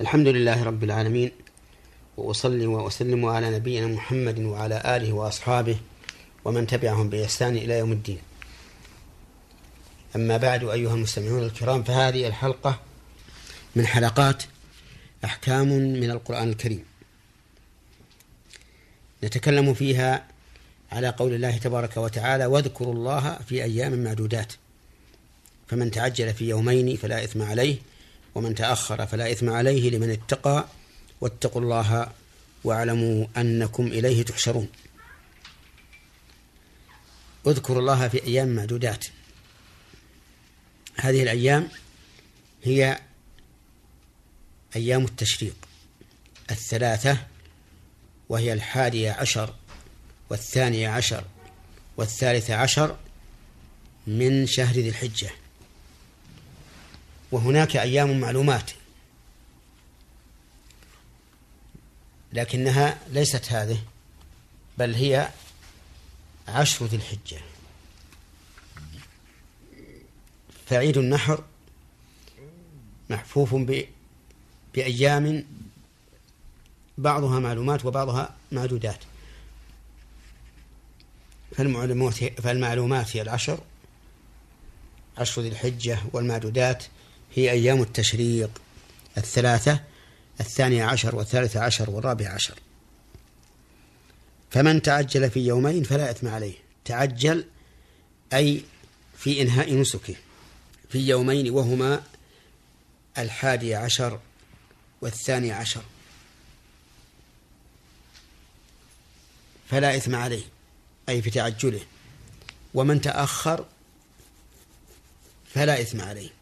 الحمد لله رب العالمين وأصلي وأسلم على نبينا محمد وعلى آله وأصحابه ومن تبعهم بإحسان إلى يوم الدين. أما بعد أيها المستمعون الكرام فهذه الحلقة من حلقات أحكام من القرآن الكريم. نتكلم فيها على قول الله تبارك وتعالى واذكروا الله في أيام معدودات فمن تعجل في يومين فلا إثم عليه ومن تأخر فلا إثم عليه لمن اتقى واتقوا الله واعلموا أنكم إليه تحشرون. اذكروا الله في أيام معدودات. هذه الأيام هي أيام التشريق الثلاثة وهي الحادية عشر والثانية عشر والثالثة عشر من شهر ذي الحجة. وهناك أيام معلومات. لكنها ليست هذه بل هي عشر ذي الحجة. فعيد النحر محفوف بأيام بعضها معلومات وبعضها معدودات. فالمعلومات هي العشر عشر ذي الحجة والمعدودات. هي أيام التشريق الثلاثة الثانية عشر والثالثة عشر والرابع عشر. فمن تعجل في يومين فلا إثم عليه. تعجل أي في إنهاء نسكه. في يومين وهما الحادي عشر والثاني عشر. فلا إثم عليه أي في تعجله. ومن تأخر فلا إثم عليه.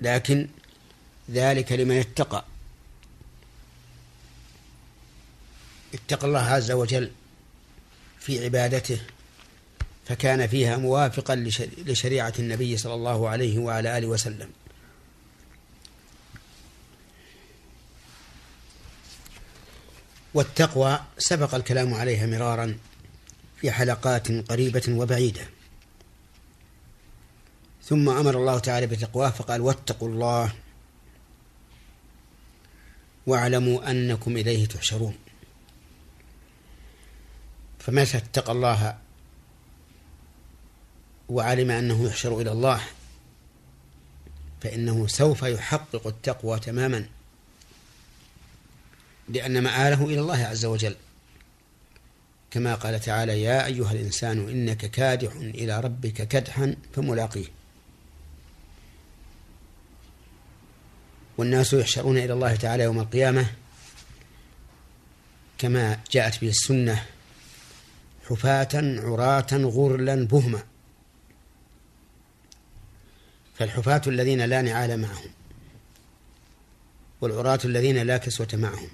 لكن ذلك لمن اتقى. اتقى الله عز وجل في عبادته فكان فيها موافقا لشريعة النبي صلى الله عليه وعلى آله وسلم. والتقوى سبق الكلام عليها مرارا في حلقات قريبة وبعيدة. ثم أمر الله تعالى بتقواه فقال واتقوا الله واعلموا أنكم إليه تحشرون. فمتى اتقى الله وعلم أنه يحشر إلى الله فإنه سوف يحقق التقوى تماما لأن مآله إلى الله عز وجل. كما قال تعالى يا أيها الإنسان إنك كادح إلى ربك كدحا فملاقيه. والناس يحشرون إلى الله تعالى يوم القيامة كما جاءت به السنة حفاة عراة غرلا بهما. فالحفاة الذين لا نعال معهم والعراة الذين لا كسوة معهم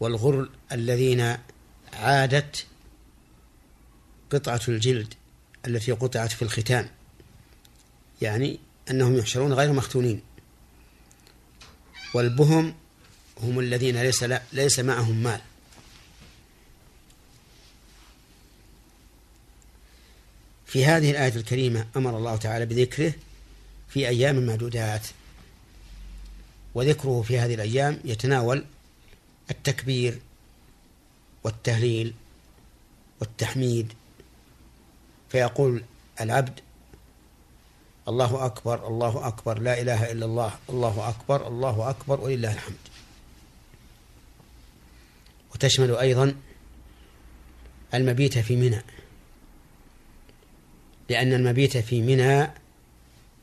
والغر الذين عادت قطعة الجلد التي قطعت في الختان يعني أنهم يحشرون غير مختونين. والبهم هم الذين ليس لا ليس معهم مال. في هذه الآية الكريمة أمر الله تعالى بذكره في أيام معدودات. وذكره في هذه الأيام يتناول التكبير والتهليل والتحميد. فيقول العبد الله أكبر الله أكبر لا إله إلا الله الله أكبر الله أكبر ولله الحمد. وتشمل أيضا المبيت في منى. لأن المبيت في منى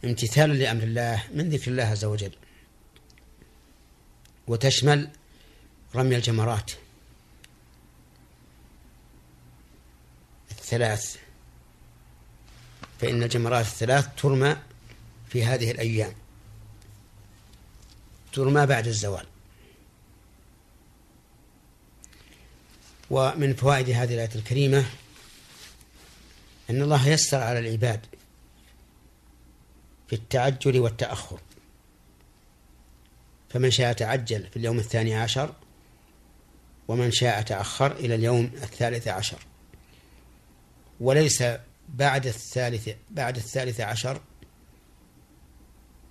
امتثال لأمر الله من ذكر الله عز وجل. وتشمل رمي الجمرات. الثلاث. فإن الجمرات الثلاث ترمى في هذه الأيام. ترمى بعد الزوال. ومن فوائد هذه الآية الكريمة أن الله يسر على العباد في التعجل والتأخر. فمن شاء تعجل في اليوم الثاني عشر ومن شاء تأخر إلى اليوم الثالث عشر. وليس بعد الثالث بعد الثالث عشر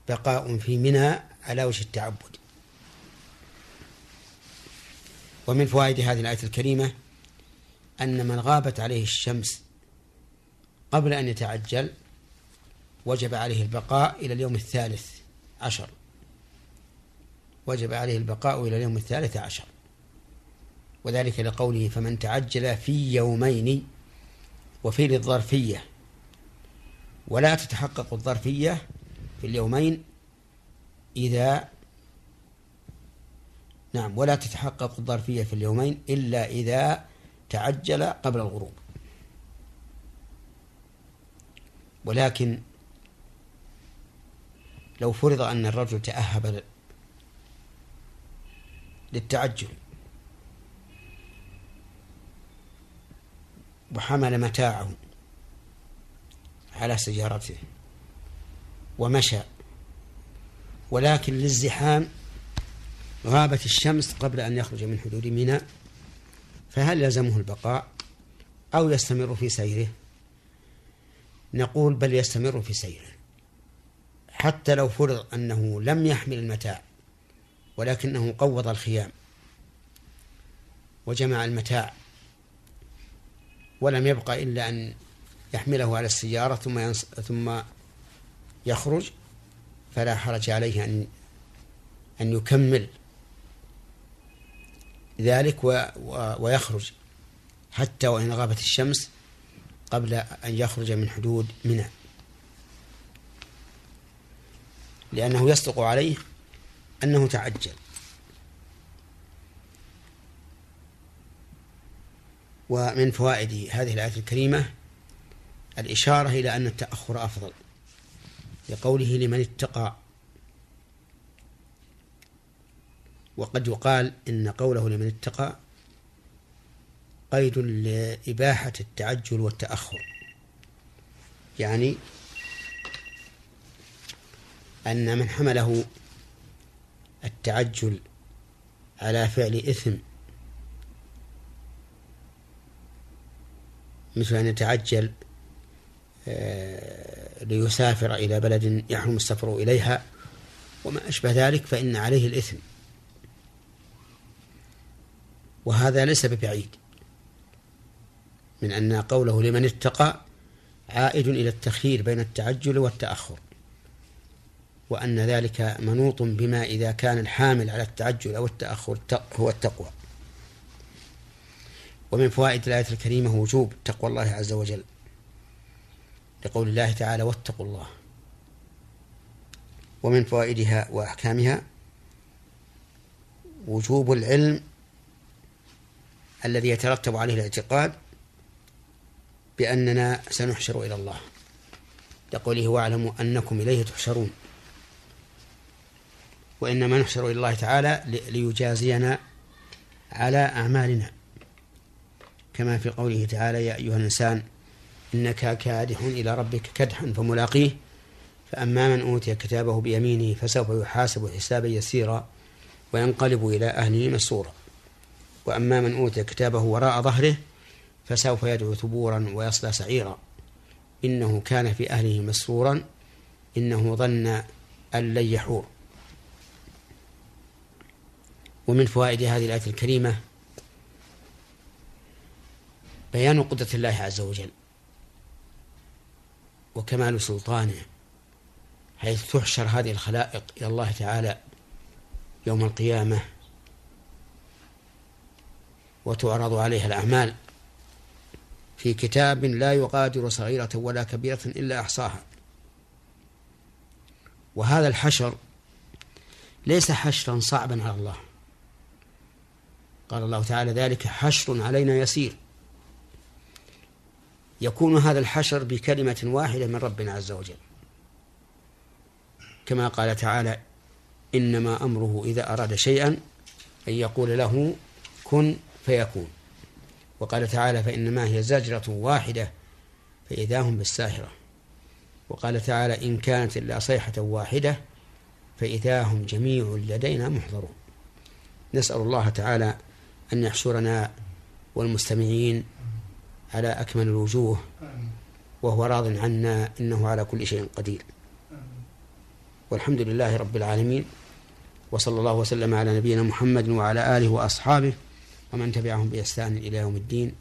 بقاء في منى على وجه التعبد. ومن فوائد هذه الآية الكريمة أن من غابت عليه الشمس قبل أن يتعجل وجب عليه البقاء إلى اليوم الثالث عشر. وجب عليه البقاء إلى اليوم الثالث عشر. وذلك لقوله فمن تعجل في يومين وفي للظرفية. ولا تتحقق الظرفية في اليومين إذا نعم ولا تتحقق الظرفية في اليومين إلا إذا تعجل قبل الغروب. ولكن لو فرض أن الرجل تأهب للتعجل وحمل متاعه على سيارته ومشى. ولكن للزحام غابت الشمس قبل أن يخرج من حدود منى فهل يلزمه البقاء أو يستمر في سيره؟ نقول بل يستمر في سيره. حتى لو فرض أنه لم يحمل المتاع ولكنه قوض الخيام وجمع المتاع ولم يبقى إلا أن يحمله على السيارة ثم ينص... ثم يخرج فلا حرج عليه أن أن يكمل ذلك و... و... ويخرج. حتى وإن غابت الشمس قبل أن يخرج من حدود منى. لأنه يصدق عليه أنه تعجل. ومن فوائد هذه الآية الكريمة الإشارة إلى أن التأخر أفضل لقوله لمن اتقى. وقد يقال إن قوله لمن اتقى قيد لإباحة التعجل والتأخر يعني أن من حمله التعجل على فعل إثم مثل أن يتعجل آه، ليسافر إلى بلد يحرم السفر إليها وما أشبه ذلك فإن عليه الإثم. وهذا ليس ببعيد من أن قوله لمن اتقى عائد إلى التخيير بين التعجل والتأخر وأن ذلك منوط بما إذا كان الحامل على التعجل أو التأخر هو التقوى. ومن فوائد الآية الكريمة وجوب تقوى الله عز وجل. لقول الله تعالى واتقوا الله. ومن فوائدها وأحكامها وجوب العلم الذي يترتب عليه الاعتقاد بأننا سنحشر إلى الله. لقوله واعلموا أنكم إليه تحشرون. وإنما نحشر إلى الله تعالى ليجازينا على أعمالنا. كما في قوله تعالى يا أيها الإنسان إنك كادح إلى ربك كدحا فملاقيه فأما من أوتي كتابه بيمينه فسوف يحاسب حسابا يسيرا وينقلب إلى أهله مسرورا. وأما من أوتي كتابه وراء ظهره فسوف يدعو ثبورا ويصلى سعيرا. إنه كان في أهله مسرورا إنه ظن أن لن يحور. ومن فوائد هذه الآية الكريمة بيان قدرة الله عز وجل وكمال سلطانه حيث تحشر هذه الخلائق إلى الله تعالى يوم القيامة وتعرض عليها الأعمال في كتاب لا يغادر صغيرة ولا كبيرة إلا أحصاها. وهذا الحشر ليس حشرا صعبا على الله. قال الله تعالى ذلك حشر علينا يسير. يكون هذا الحشر بكلمة واحدة من ربنا عز وجل. كما قال تعالى إنما أمره إذا أراد شيئا أن يقول له كن فيكون. وقال تعالى فإنما هي زجرة واحدة فإذا هم بالساهرة. وقال تعالى إن كانت إلا صيحة واحدة فإذا هم جميع لدينا محضرون. نسأل الله تعالى أن يحشرنا والمستمعين على أكمل الوجوه وهو راض عنا إنه على كل شيء قدير. والحمد لله رب العالمين وصلى الله وسلم على نبينا محمد وعلى آله وأصحابه ومن تبعهم بإحسان إلى يوم الدين.